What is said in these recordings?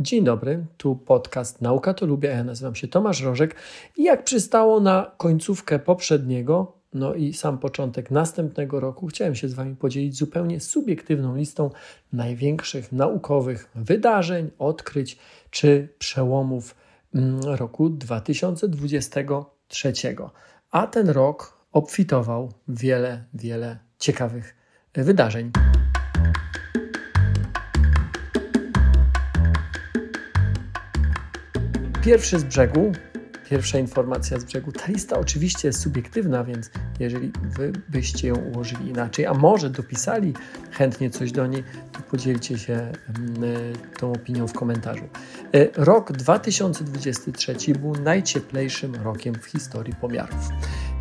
Dzień dobry, tu podcast Nauka to Lubię, ja nazywam się Tomasz Rożek i jak przystało na końcówkę poprzedniego, no i sam początek następnego roku, chciałem się z Wami podzielić zupełnie subiektywną listą największych naukowych wydarzeń, odkryć czy przełomów mm, roku 2023. A ten rok obfitował wiele, wiele ciekawych wydarzeń. Pierwszy z brzegu, pierwsza informacja z brzegu. Ta lista oczywiście jest subiektywna, więc jeżeli wy byście ją ułożyli inaczej, a może dopisali chętnie coś do niej, to podzielcie się mm, tą opinią w komentarzu. E, rok 2023 był najcieplejszym rokiem w historii pomiarów.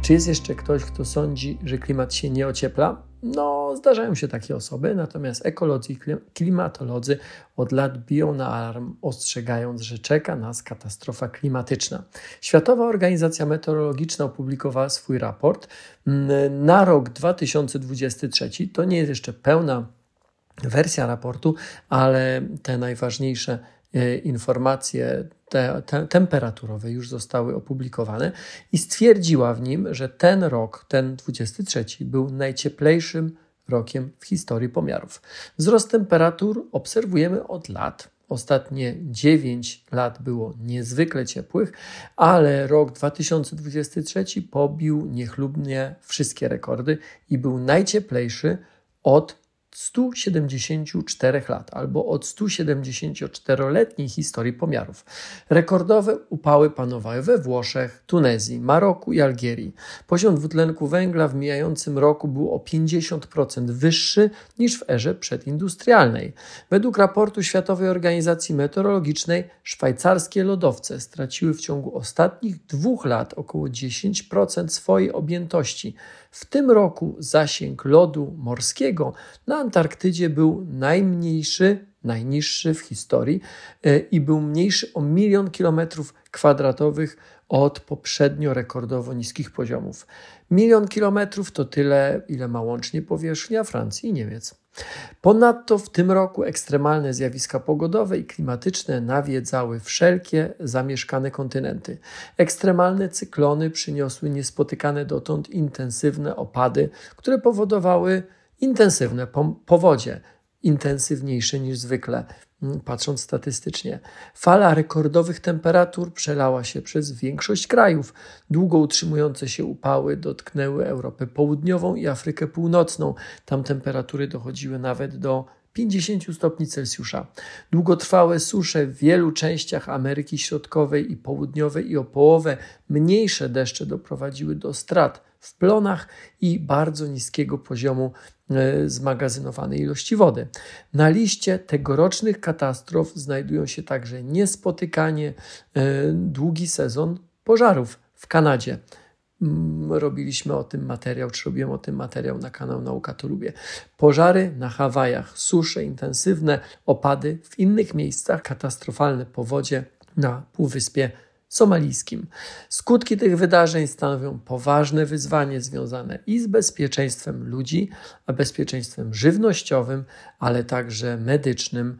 Czy jest jeszcze ktoś, kto sądzi, że klimat się nie ociepla? No, zdarzają się takie osoby, natomiast ekolodzy i klimatolodzy od lat biją na alarm, ostrzegając, że czeka nas katastrofa klimatyczna. Światowa Organizacja Meteorologiczna opublikowała swój raport mm, na rok 2023. To nie jest jeszcze pełna wersja raportu, ale te najważniejsze informacje te, te, temperaturowe już zostały opublikowane i stwierdziła w nim, że ten rok, ten 23, był najcieplejszym rokiem w historii pomiarów. Wzrost temperatur obserwujemy od lat. Ostatnie 9 lat było niezwykle ciepłych, ale rok 2023 pobił niechlubnie wszystkie rekordy i był najcieplejszy od 174 lat albo od 174-letniej historii pomiarów. Rekordowe upały panowały we Włoszech, Tunezji, Maroku i Algierii. Poziom dwutlenku węgla w mijającym roku był o 50% wyższy niż w erze przedindustrialnej. Według raportu Światowej Organizacji Meteorologicznej szwajcarskie lodowce straciły w ciągu ostatnich dwóch lat około 10% swojej objętości. W tym roku zasięg lodu morskiego na Antarktydzie był najmniejszy, najniższy w historii e, i był mniejszy o milion kilometrów kwadratowych od poprzednio rekordowo niskich poziomów. Milion kilometrów to tyle, ile ma łącznie powierzchnia Francji i Niemiec. Ponadto w tym roku ekstremalne zjawiska pogodowe i klimatyczne nawiedzały wszelkie zamieszkane kontynenty. Ekstremalne cyklony przyniosły niespotykane dotąd intensywne opady, które powodowały intensywne powodzie, intensywniejsze niż zwykle, patrząc statystycznie. Fala rekordowych temperatur przelała się przez większość krajów. Długo utrzymujące się upały dotknęły Europę Południową i Afrykę Północną. Tam temperatury dochodziły nawet do 50 stopni Celsjusza. Długotrwałe susze w wielu częściach Ameryki Środkowej i Południowej i o połowę mniejsze deszcze doprowadziły do strat w plonach i bardzo niskiego poziomu e, zmagazynowanej ilości wody. Na liście tegorocznych katastrof znajdują się także niespotykanie e, długi sezon pożarów w Kanadzie. Mm, robiliśmy o tym materiał, czy robiłem o tym materiał na kanał Nauka to Lubię. Pożary na Hawajach, susze intensywne, opady w innych miejscach, katastrofalne powodzie na Półwyspie somalijskim. Skutki tych wydarzeń stanowią poważne wyzwanie związane i z bezpieczeństwem ludzi, a bezpieczeństwem żywnościowym, ale także medycznym.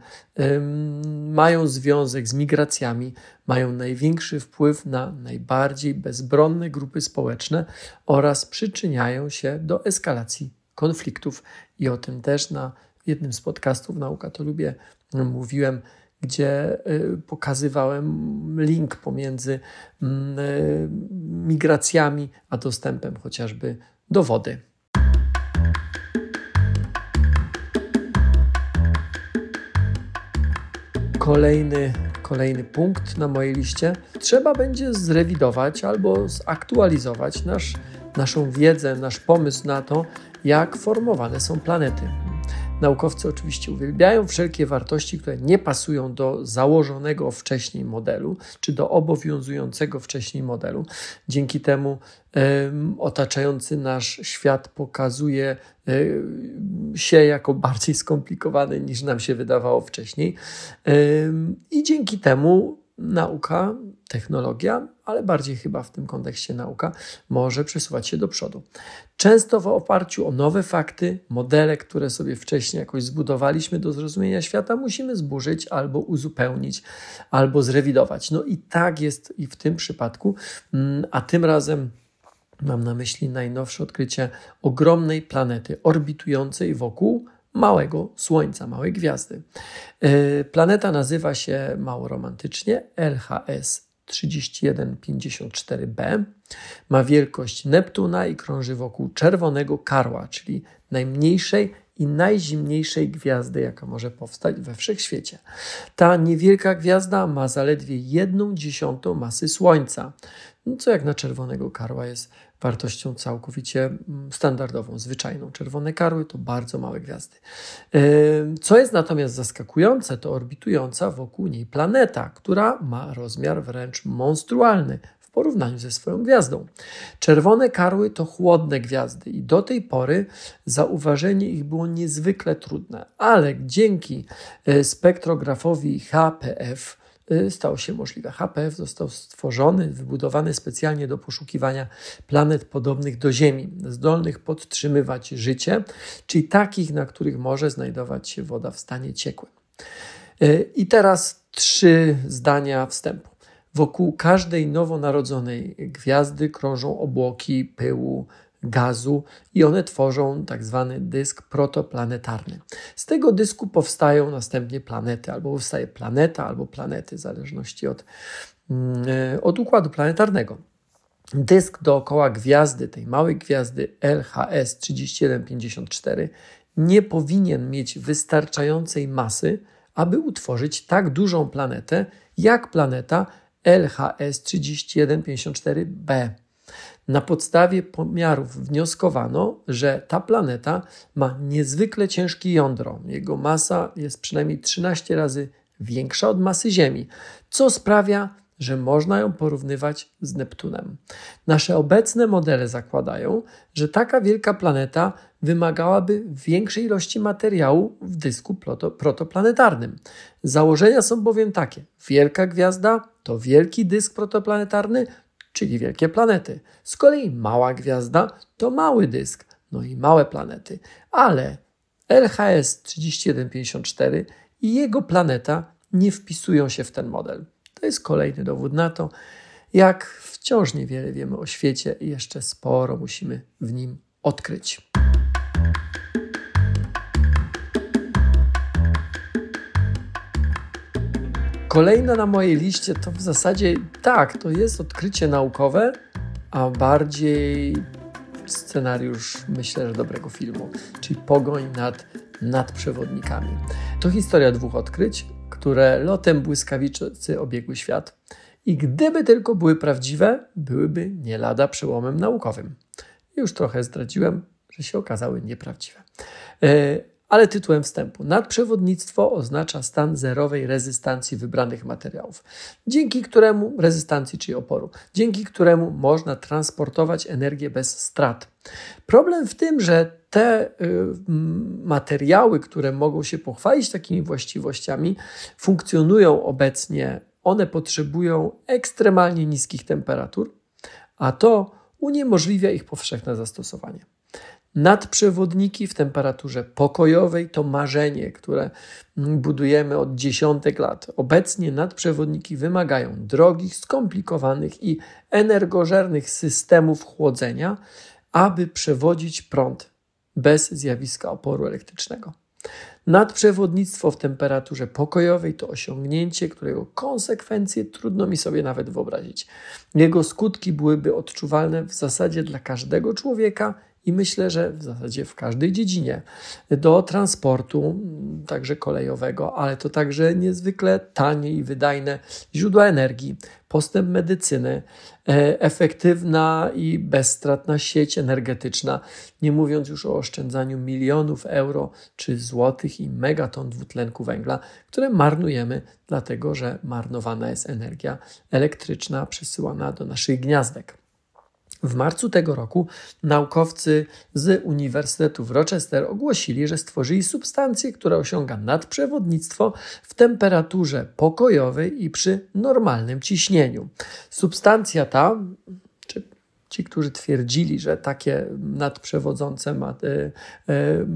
Mają związek z migracjami, mają największy wpływ na najbardziej bezbronne grupy społeczne oraz przyczyniają się do eskalacji konfliktów. I o tym też na jednym z podcastów Nauka to lubię mówiłem gdzie y, pokazywałem link pomiędzy mm, y, migracjami a dostępem chociażby do wody. Kolejny, kolejny punkt na mojej liście. Trzeba będzie zrewidować albo zaktualizować nasz, naszą wiedzę, nasz pomysł na to, jak formowane są planety. Naukowcy oczywiście uwielbiają wszelkie wartości, które nie pasują do założonego wcześniej modelu, czy do obowiązującego wcześniej modelu. Dzięki temu otaczający nasz świat pokazuje się jako bardziej skomplikowany niż nam się wydawało wcześniej. I dzięki temu nauka, technologia, ale bardziej chyba w tym kontekście nauka, może przesuwać się do przodu. Często w oparciu o nowe fakty, modele, które sobie wcześniej jakoś zbudowaliśmy do zrozumienia świata, musimy zburzyć albo uzupełnić, albo zrewidować. No i tak jest i w tym przypadku, mm, a tym razem mam na myśli najnowsze odkrycie ogromnej planety orbitującej wokół małego Słońca, małej gwiazdy. E, planeta nazywa się mało romantycznie LHS 3154b. Ma wielkość Neptuna i krąży wokół czerwonego karła, czyli najmniejszej i najzimniejszej gwiazdy, jaka może powstać we wszechświecie. Ta niewielka gwiazda ma zaledwie jedną dziesiątą masy Słońca, co jak na czerwonego karła jest wartością całkowicie mm, standardową, zwyczajną. Czerwone karły to bardzo małe gwiazdy. Co jest natomiast zaskakujące, to orbitująca wokół niej planeta, która ma rozmiar wręcz monstrualny porównaniu ze swoją gwiazdą. Czerwone karły to chłodne gwiazdy i do tej pory zauważenie ich było niezwykle trudne, ale dzięki e, spektrografowi HPF Y, stało się możliwe. HPF został stworzony, wybudowany specjalnie do poszukiwania planet podobnych do Ziemi, zdolnych podtrzymywać życie, czyli takich, na których może znajdować się woda w stanie ciekłym. Y, I teraz trzy zdania wstępu. Wokół każdej nowonarodzonej gwiazdy krążą obłoki pyłu, gazu i one tworzą tak zwany dysk protoplanetarny. Z tego dysku powstają następnie planety, albo powstaje planeta, albo planety, w zależności od, mm, e, od układu planetarnego. Dysk dookoła gwiazdy, tej małej gwiazdy LHS 3154, nie powinien mieć wystarczającej masy, aby utworzyć tak dużą planetę, jak planeta LHS 3154b. Na podstawie pomiarów wnioskowano, że ta planeta ma niezwykle ciężkie jądro. Jego masa jest przynajmniej 13 razy większa od masy Ziemi, co sprawia, że można ją porównywać z Neptunem. Nasze obecne modele zakładają, że taka wielka planeta wymagałaby większej ilości materiału w dysku protoplanetarnym. Założenia są bowiem takie: wielka gwiazda to wielki dysk protoplanetarny, czyli wielkie planety. Z kolei mała gwiazda to mały dysk, no i małe planety. Ale LHS 3154 i jego planeta nie wpisują się w ten model. To jest kolejny dowód na to, jak wciąż niewiele wiemy o świecie i jeszcze sporo musimy w nim odkryć. Kolejne na mojej liście to w zasadzie tak, to jest odkrycie naukowe, a bardziej scenariusz, myślę, że dobrego filmu, czyli pogoń nad nadprzewodnikami. To historia dwóch odkryć, które lotem błyskawicy obiegły świat. I gdyby tylko były prawdziwe, byłyby nie lada przełomem naukowym. Już trochę zdradziłem, że się okazały nieprawdziwe. E, ale tytułem wstępu. Nadprzewodnictwo oznacza stan zerowej rezystancji wybranych materiałów, dzięki któremu rezystancji czy oporu, dzięki któremu można transportować energię bez strat. Problem w tym, że te y, materiały, które mogą się pochwalić takimi właściwościami, funkcjonują obecnie, one potrzebują ekstremalnie niskich temperatur, a to uniemożliwia ich powszechne zastosowanie. Nadprzewodniki w temperaturze pokojowej to marzenie, które budujemy od dziesiątek lat. Obecnie nadprzewodniki wymagają drogich, skomplikowanych i energożernych systemów chłodzenia, aby przewodzić prąd bez zjawiska oporu elektrycznego. Nadprzewodnictwo w temperaturze pokojowej to osiągnięcie, którego konsekwencje trudno mi sobie nawet wyobrazić. Jego skutki byłyby odczuwalne w zasadzie dla każdego człowieka i myślę, że w zasadzie w każdej dziedzinie do transportu, także kolejowego, ale to także niezwykle tanie i wydajne źródła energii, postęp medycyny, e, efektywna i bezstratna sieć energetyczna, nie mówiąc już o oszczędzaniu milionów euro czy złotych i megaton dwutlenku węgla, które marnujemy, dlatego że marnowana jest energia elektryczna przesyłana do naszych gniazdek. W marcu tego roku naukowcy z Uniwersytetu w Rochester ogłosili, że stworzyli substancję, która osiąga nadprzewodnictwo w temperaturze pokojowej i przy normalnym ciśnieniu. Substancja ta, czy ci, którzy twierdzili, że takie nadprzewodzące, ma, e, e,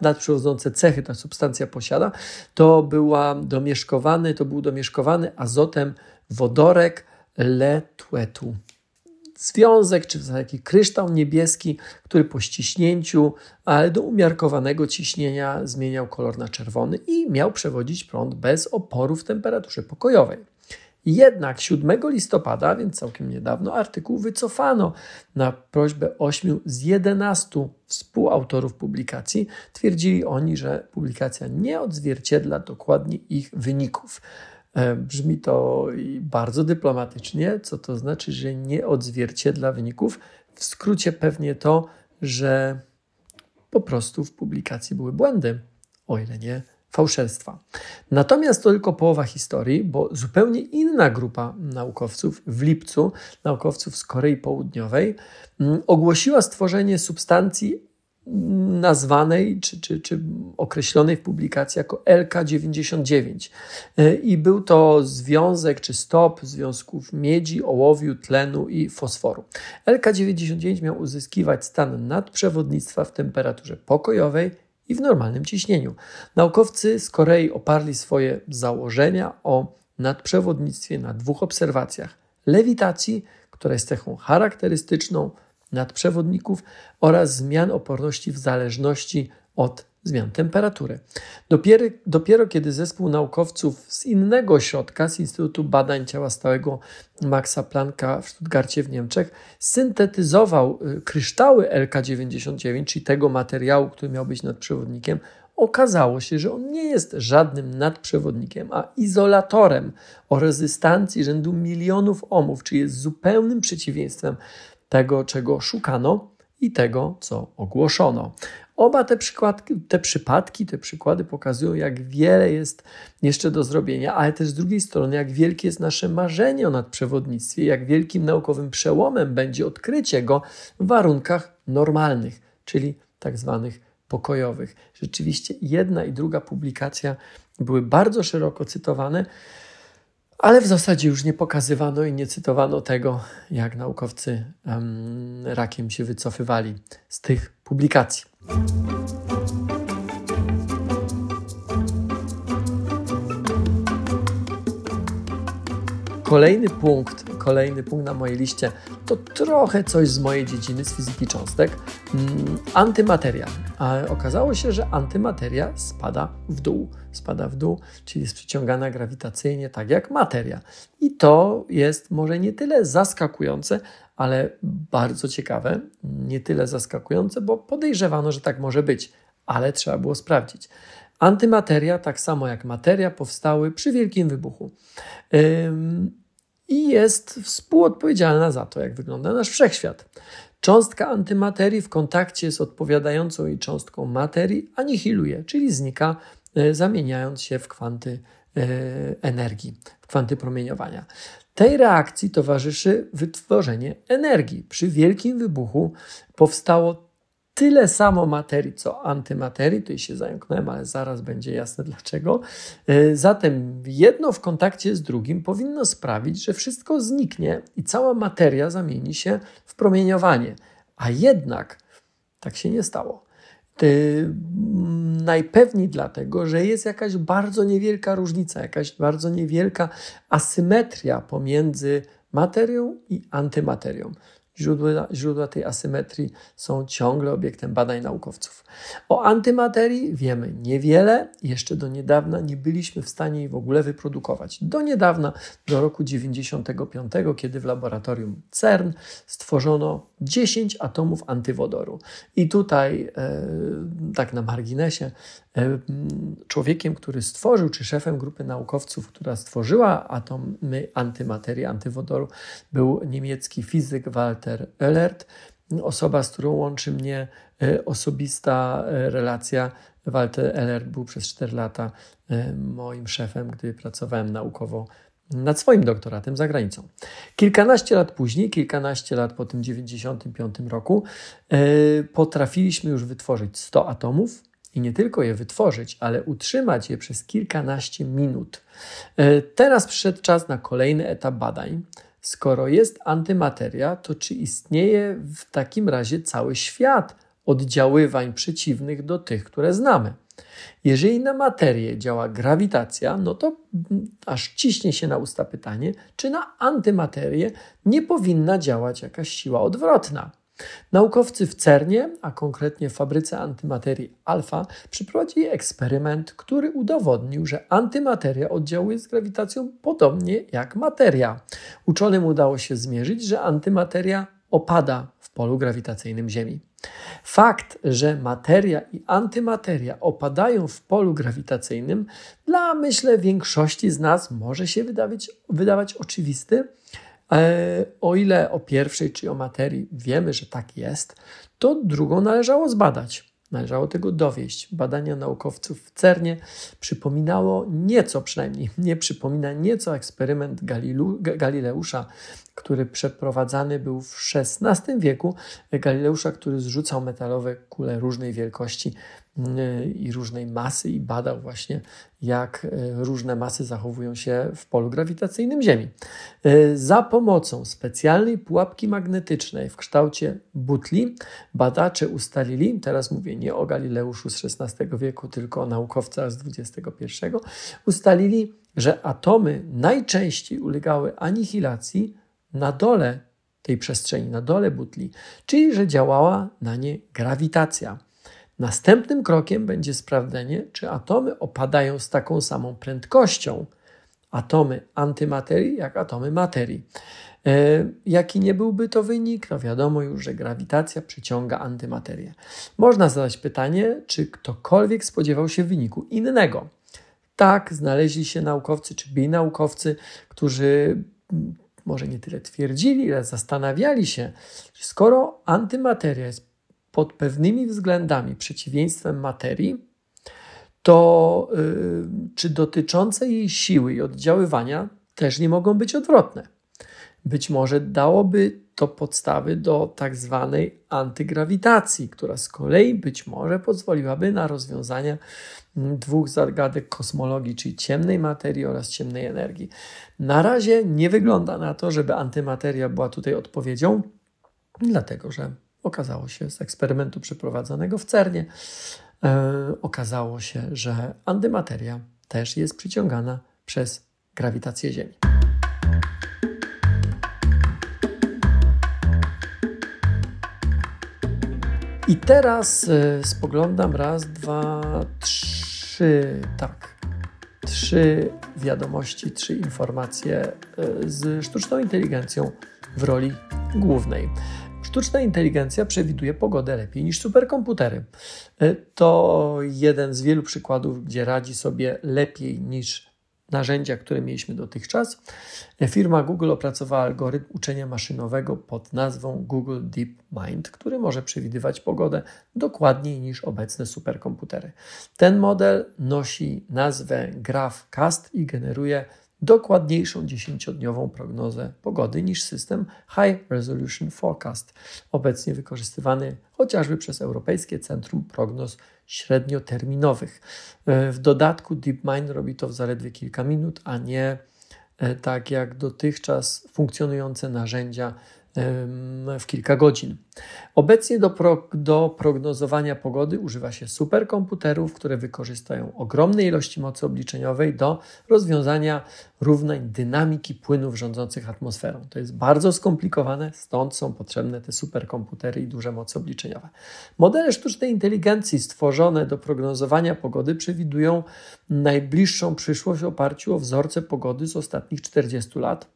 nadprzewodzące cechy ta substancja posiada, to była domieszkowany, to był domieszkowany azotem wodorek letwetu związek, czy taki kryształ niebieski, który po ściśnięciu, ale do umiarkowanego ciśnienia zmieniał kolor na czerwony i miał przewodzić prąd bez oporu w temperaturze pokojowej. Jednak 7 listopada, więc całkiem niedawno, artykuł wycofano na prośbę 8 z 11 współautorów publikacji. Twierdzili oni, że publikacja nie odzwierciedla dokładnie ich wyników. E, brzmi to bardzo dyplomatycznie, co to znaczy, że nie odzwierciedla wyników. W skrócie pewnie to, że po prostu w publikacji były błędy, o ile nie fałszerstwa. Natomiast to tylko połowa historii, bo zupełnie inna grupa naukowców w lipcu, naukowców z Korei Południowej, mm, ogłosiła stworzenie substancji nazwanej czy, czy, czy określonej w publikacji jako LK99. E, I był to związek czy stop związków miedzi, ołowiu, tlenu i fosforu. LK99 miał uzyskiwać stan nadprzewodnictwa w temperaturze pokojowej i w normalnym ciśnieniu. Naukowcy z Korei oparli swoje założenia o nadprzewodnictwie na dwóch obserwacjach: lewitacji, która jest cechą charakterystyczną nadprzewodników oraz zmian oporności w zależności od zmian temperatury. Dopiero, dopiero kiedy zespół naukowców z innego ośrodka, z Instytutu Badań Ciała Stałego Maxa Plancka w Stuttgarcie w Niemczech, syntetyzował y, kryształy LK99, czyli tego materiału, który miał być nadprzewodnikiem, okazało się, że on nie jest żadnym nadprzewodnikiem, a izolatorem o rezystancji rzędu milionów ohmów, czyli jest zupełnym przeciwieństwem tego, czego szukano i tego, co ogłoszono. Oba te, przykładki, te przypadki, te przykłady pokazują, jak wiele jest jeszcze do zrobienia, ale też z drugiej strony, jak wielkie jest nasze marzenie o nadprzewodnictwie, jak wielkim naukowym przełomem będzie odkrycie go w warunkach normalnych, czyli tak zwanych pokojowych. Rzeczywiście jedna i druga publikacja były bardzo szeroko cytowane ale w zasadzie już nie pokazywano i nie cytowano tego, jak naukowcy um, rakiem się wycofywali z tych publikacji. Kolejny punkt, kolejny punkt na mojej liście to trochę coś z mojej dziedziny, z fizyki cząstek. Mm, antymateria. A okazało się, że antymateria spada w dół. Spada w dół, czyli jest przyciągana grawitacyjnie, tak jak materia. I to jest może nie tyle zaskakujące, ale bardzo ciekawe. Nie tyle zaskakujące, bo podejrzewano, że tak może być, ale trzeba było sprawdzić. Antymateria, tak samo jak materia, powstały przy wielkim wybuchu. I jest współodpowiedzialna za to, jak wygląda nasz wszechświat. Cząstka antymaterii w kontakcie z odpowiadającą jej cząstką materii anihiluje, czyli znika, e, zamieniając się w kwanty e, energii, w kwanty promieniowania. Tej reakcji towarzyszy wytworzenie energii. Przy wielkim wybuchu powstało tyle samo materii, co antymaterii. Tutaj się zająknąłem, ale zaraz będzie jasne dlaczego. E, zatem jedno w kontakcie z drugim powinno sprawić, że wszystko zniknie i cała materia zamieni się w promieniowanie. A jednak tak się nie stało. Najpewniej dlatego, że jest jakaś bardzo niewielka różnica, jakaś bardzo niewielka asymetria pomiędzy materią i antymaterią. Źródła, źródła tej asymetrii są ciągle obiektem badań naukowców. O antymaterii wiemy niewiele. Jeszcze do niedawna nie byliśmy w stanie jej w ogóle wyprodukować. Do niedawna, do roku 95, kiedy w laboratorium CERN stworzono 10 atomów antywodoru. I tutaj, e, tak na marginesie, e, człowiekiem, który stworzył, czy szefem grupy naukowców, która stworzyła atomy antymaterii, antywodoru, był niemiecki fizyk Walter Oellert. Osoba, z którą łączy mnie e, osobista relacja. Walter Oellert był przez 4 lata moim szefem, gdy pracowałem naukowo nad swoim doktoratem za granicą. Kilkanaście lat później, kilkanaście lat po tym 95 roku, potrafiliśmy już wytworzyć 100 atomów i nie tylko je wytworzyć, ale utrzymać je przez kilkanaście minut. Teraz przyszedł czas na kolejny etap badań. Skoro jest antymateria, to czy istnieje w takim razie cały świat oddziaływań przeciwnych do tych, które znamy? Jeżeli na materię działa grawitacja, no to aż ciśnie się na usta pytanie, czy na antymaterię nie powinna działać jakaś siła odwrotna. Naukowcy w CERNie, a konkretnie w fabryce antymaterii alfa, przeprowadzili eksperyment, który udowodnił, że antymateria oddziałuje z grawitacją podobnie jak materia. Uczonym udało się zmierzyć, że antymateria opada w polu grawitacyjnym Ziemi. Fakt, że materia i antymateria opadają w polu grawitacyjnym, dla myślę większości z nas może się wydawać, wydawać oczywisty. E, o ile o pierwszej czy o materii wiemy, że tak jest, to drugą należało zbadać. Należało tego dowieść. Badania naukowców w CERNie przypominało nieco, przynajmniej nie przypomina nieco eksperyment Galilu, Galileusza, który przeprowadzany był w XVI wieku. Galileusza, który zrzucał metalowe kule różnej wielkości i różnej masy i badał właśnie, jak e, różne masy zachowują się w polu grawitacyjnym Ziemi. E, za pomocą specjalnej pułapki magnetycznej w kształcie butli badacze ustalili, teraz mówię nie o Galileuszu z XVI wieku, tylko o naukowcach z XXI, ustalili, że atomy najczęściej ulegały anihilacji na dole tej przestrzeni, na dole butli, czyli że działała na nie grawitacja. Następnym krokiem będzie sprawdzenie, czy atomy opadają z taką samą prędkością. Atomy antymaterii jak atomy materii. E, jaki nie byłby to wynik? No wiadomo już, że grawitacja przyciąga antymaterię. Można zadać pytanie, czy ktokolwiek spodziewał się wyniku innego. Tak, znaleźli się naukowcy, czy naukowcy, którzy mm, może nie tyle twierdzili, ile zastanawiali się, skoro antymateria jest pod pewnymi względami przeciwieństwem materii, to yy, czy dotyczące jej siły i oddziaływania też nie mogą być odwrotne. Być może dałoby to podstawy do tak zwanej antygrawitacji, która z kolei być może pozwoliłaby na rozwiązanie mm, dwóch zagadek kosmologii, czyli ciemnej materii oraz ciemnej energii. Na razie nie wygląda na to, żeby antymateria była tutaj odpowiedzią, dlatego że Okazało się z eksperymentu przeprowadzonego w CERNie, e, okazało się, że antymateria też jest przyciągana przez grawitację Ziemi. I teraz e, spoglądam raz, dwa, trzy, tak, trzy wiadomości, trzy informacje e, z sztuczną inteligencją w roli głównej. Sztuczna inteligencja przewiduje pogodę lepiej niż superkomputery. E, to jeden z wielu przykładów, gdzie radzi sobie lepiej niż narzędzia, które mieliśmy dotychczas. E, firma Google opracowała algorytm uczenia maszynowego pod nazwą Google DeepMind, który może przewidywać pogodę dokładniej niż obecne superkomputery. Ten model nosi nazwę GraphCast i generuje dokładniejszą dziesięciodniową prognozę pogody niż system High Resolution Forecast, obecnie wykorzystywany chociażby przez Europejskie Centrum Prognoz Średnioterminowych. E, w dodatku DeepMind robi to w zaledwie kilka minut, a nie e, tak jak dotychczas funkcjonujące narzędzia w kilka godzin. Obecnie do, pro, do prognozowania pogody używa się superkomputerów, które wykorzystają ogromne ilości mocy obliczeniowej do rozwiązania równań dynamiki płynów rządzących atmosferą. To jest bardzo skomplikowane, stąd są potrzebne te superkomputery i duże moce obliczeniowe. Modele sztucznej inteligencji stworzone do prognozowania pogody przewidują najbliższą przyszłość w oparciu o wzorce pogody z ostatnich 40 lat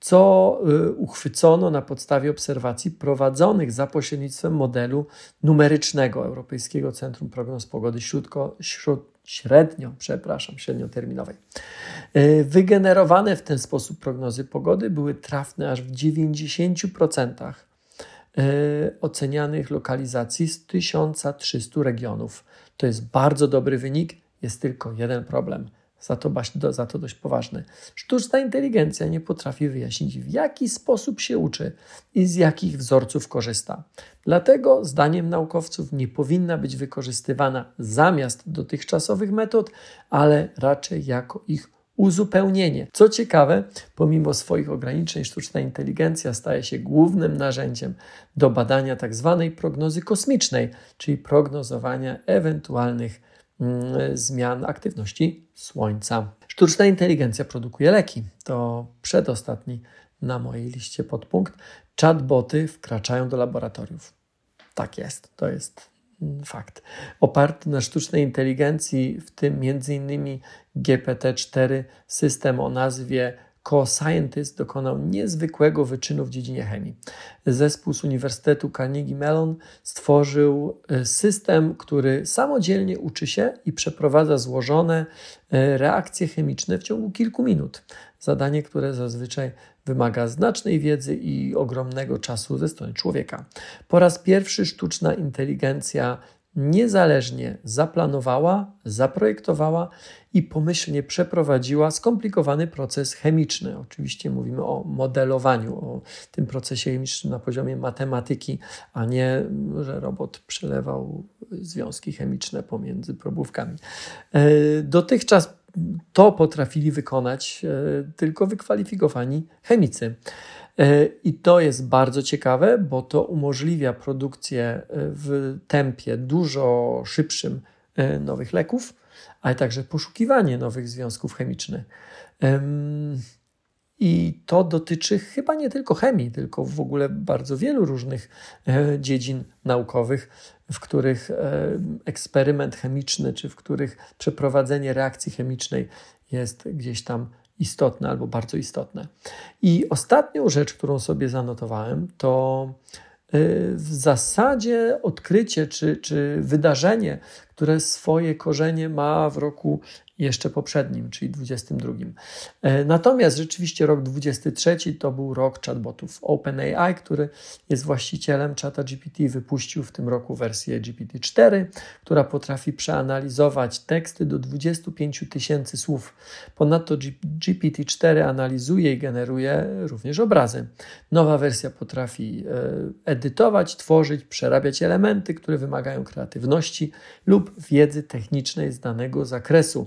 co y, uchwycono na podstawie obserwacji prowadzonych za pośrednictwem modelu numerycznego Europejskiego Centrum Prognoz Pogody śródko, śród, średnio, przepraszam, średnioterminowej. Y, wygenerowane w ten sposób prognozy pogody były trafne aż w 90% y, ocenianych lokalizacji z 1300 regionów. To jest bardzo dobry wynik, jest tylko jeden problem. Za to, za to dość poważny. Sztuczna inteligencja nie potrafi wyjaśnić, w jaki sposób się uczy i z jakich wzorców korzysta. Dlatego, zdaniem naukowców, nie powinna być wykorzystywana zamiast dotychczasowych metod, ale raczej jako ich uzupełnienie. Co ciekawe, pomimo swoich ograniczeń, sztuczna inteligencja staje się głównym narzędziem do badania tzw. Tak prognozy kosmicznej, czyli prognozowania ewentualnych zmian aktywności Słońca. Sztuczna inteligencja produkuje leki. To przedostatni na mojej liście podpunkt. Chatboty wkraczają do laboratoriów. Tak jest, to jest fakt. Oparty na sztucznej inteligencji, w tym m.in. GPT-4, system o nazwie Co-Scientist dokonał niezwykłego wyczynu w dziedzinie chemii. Zespół z Uniwersytetu Carnegie Mellon stworzył e, system, który samodzielnie uczy się i przeprowadza złożone e, reakcje chemiczne w ciągu kilku minut. Zadanie, które zazwyczaj wymaga znacznej wiedzy i ogromnego czasu ze strony człowieka. Po raz pierwszy sztuczna inteligencja niezależnie zaplanowała, zaprojektowała i pomyślnie przeprowadziła skomplikowany proces chemiczny. Oczywiście mówimy o modelowaniu, o tym procesie chemicznym na poziomie matematyki, a nie, że robot przelewał związki chemiczne pomiędzy probówkami. E, dotychczas to potrafili wykonać e, tylko wykwalifikowani chemicy. E, I to jest bardzo ciekawe, bo to umożliwia produkcję e, w tempie dużo szybszym nowych leków, ale także poszukiwanie nowych związków chemicznych. I to dotyczy chyba nie tylko chemii, tylko w ogóle bardzo wielu różnych dziedzin naukowych w których e, eksperyment chemiczny, czy w których przeprowadzenie reakcji chemicznej jest gdzieś tam istotne albo bardzo istotne. I ostatnią rzecz, którą sobie zanotowałem, to e, w zasadzie odkrycie czy, czy wydarzenie, które swoje korzenie ma w roku jeszcze poprzednim, czyli 22. E, natomiast rzeczywiście rok 23 to był rok chatbotów. OpenAI, który jest właścicielem chata GPT, wypuścił w tym roku wersję GPT-4, która potrafi przeanalizować teksty do 25 tysięcy słów. Ponadto GPT-4 analizuje i generuje również obrazy. Nowa wersja potrafi e, edytować, tworzyć, przerabiać elementy, które wymagają kreatywności lub wiedzy technicznej z danego zakresu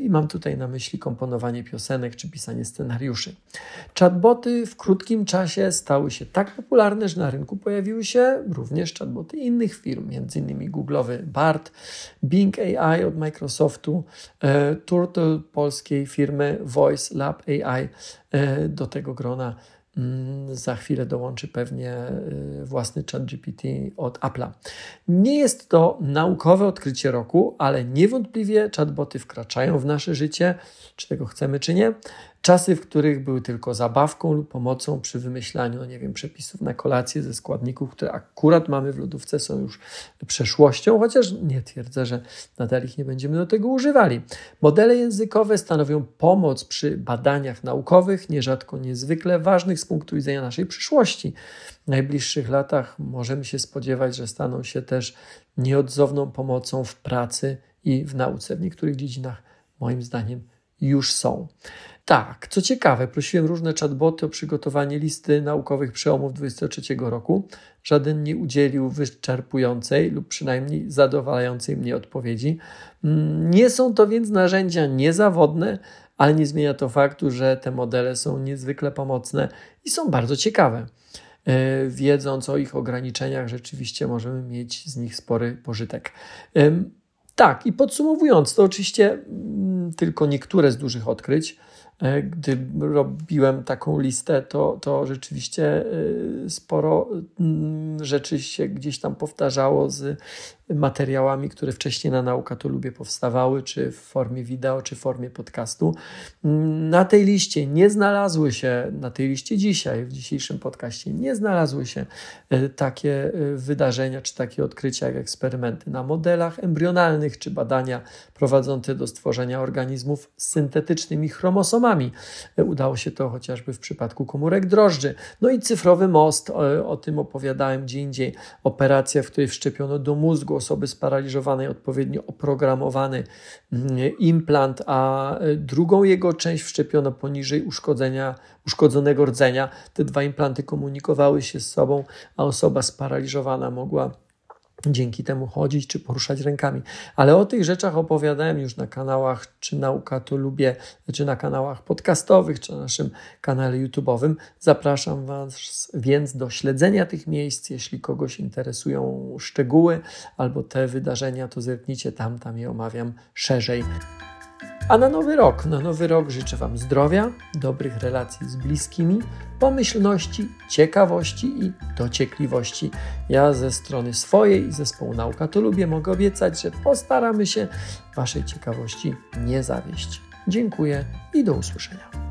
i mam tutaj na myśli komponowanie piosenek czy pisanie scenariuszy. Chatboty w krótkim czasie stały się tak popularne, że na rynku pojawiły się również chatboty innych firm, m.in. Google'owy BART, Bing AI od Microsoftu, e, Turtle polskiej firmy Voice Lab AI e, do tego grona za chwilę dołączy pewnie y, własny chat GPT od Apple'a. Nie jest to naukowe odkrycie roku, ale niewątpliwie chatboty wkraczają w nasze życie, czy tego chcemy, czy nie. Czasy, w których były tylko zabawką lub pomocą przy wymyślaniu, nie wiem, przepisów na kolację ze składników, które akurat mamy w lodówce, są już przeszłością, chociaż nie twierdzę, że nadal ich nie będziemy do tego używali. Modele językowe stanowią pomoc przy badaniach naukowych, nierzadko niezwykle ważnych z punktu widzenia naszej przyszłości. W najbliższych latach możemy się spodziewać, że staną się też nieodzowną pomocą w pracy i w nauce. W niektórych dziedzinach, moim zdaniem, już są. Tak, co ciekawe, prosiłem różne chatboty o przygotowanie listy naukowych przełomów 2023 roku. Żaden nie udzielił wyczerpującej lub przynajmniej zadowalającej mnie odpowiedzi. Mm, nie są to więc narzędzia niezawodne, ale nie zmienia to faktu, że te modele są niezwykle pomocne i są bardzo ciekawe. E, wiedząc o ich ograniczeniach, rzeczywiście możemy mieć z nich spory pożytek. Tak, i podsumowując, to oczywiście mm, tylko niektóre z dużych odkryć. E, gdy robiłem taką listę, to, to rzeczywiście e, sporo mm, rzeczy się gdzieś tam powtarzało z materiałami, które wcześniej na Nauka to lubię powstawały, czy w formie wideo, czy w formie podcastu. Na tej liście nie znalazły się, na tej liście dzisiaj, w dzisiejszym podcaście, nie znalazły się e, takie e, wydarzenia, czy takie odkrycia jak eksperymenty na modelach embrionalnych, czy badania prowadzące do stworzenia organizmów z syntetycznymi chromosomami. E, udało się to chociażby w przypadku komórek drożdży. No i cyfrowy most, o, o tym opowiadałem gdzie indziej. Operacja, w której wszczepiono do mózgu osoby sparaliżowanej odpowiednio oprogramowany mm, implant, a e, drugą jego część wszczepiono poniżej uszkodzenia, uszkodzonego rdzenia. Te dwa implanty komunikowały się z sobą, a osoba sparaliżowana mogła dzięki temu chodzić czy poruszać rękami. Ale o tych rzeczach opowiadałem już na kanałach, czy Nauka to lubię, czy na kanałach podcastowych, czy na naszym kanale YouTube'owym. Zapraszam Was więc do śledzenia tych miejsc. Jeśli kogoś interesują szczegóły albo te wydarzenia, to zerknijcie tam, tam je omawiam szerzej. A na nowy rok, na nowy rok życzę Wam zdrowia, dobrych relacji z bliskimi, pomyślności, ciekawości i dociekliwości. Ja ze strony swojej i zespołu Nauka to lubię, mogę obiecać, że postaramy się Waszej ciekawości nie zawieść. Dziękuję i do usłyszenia.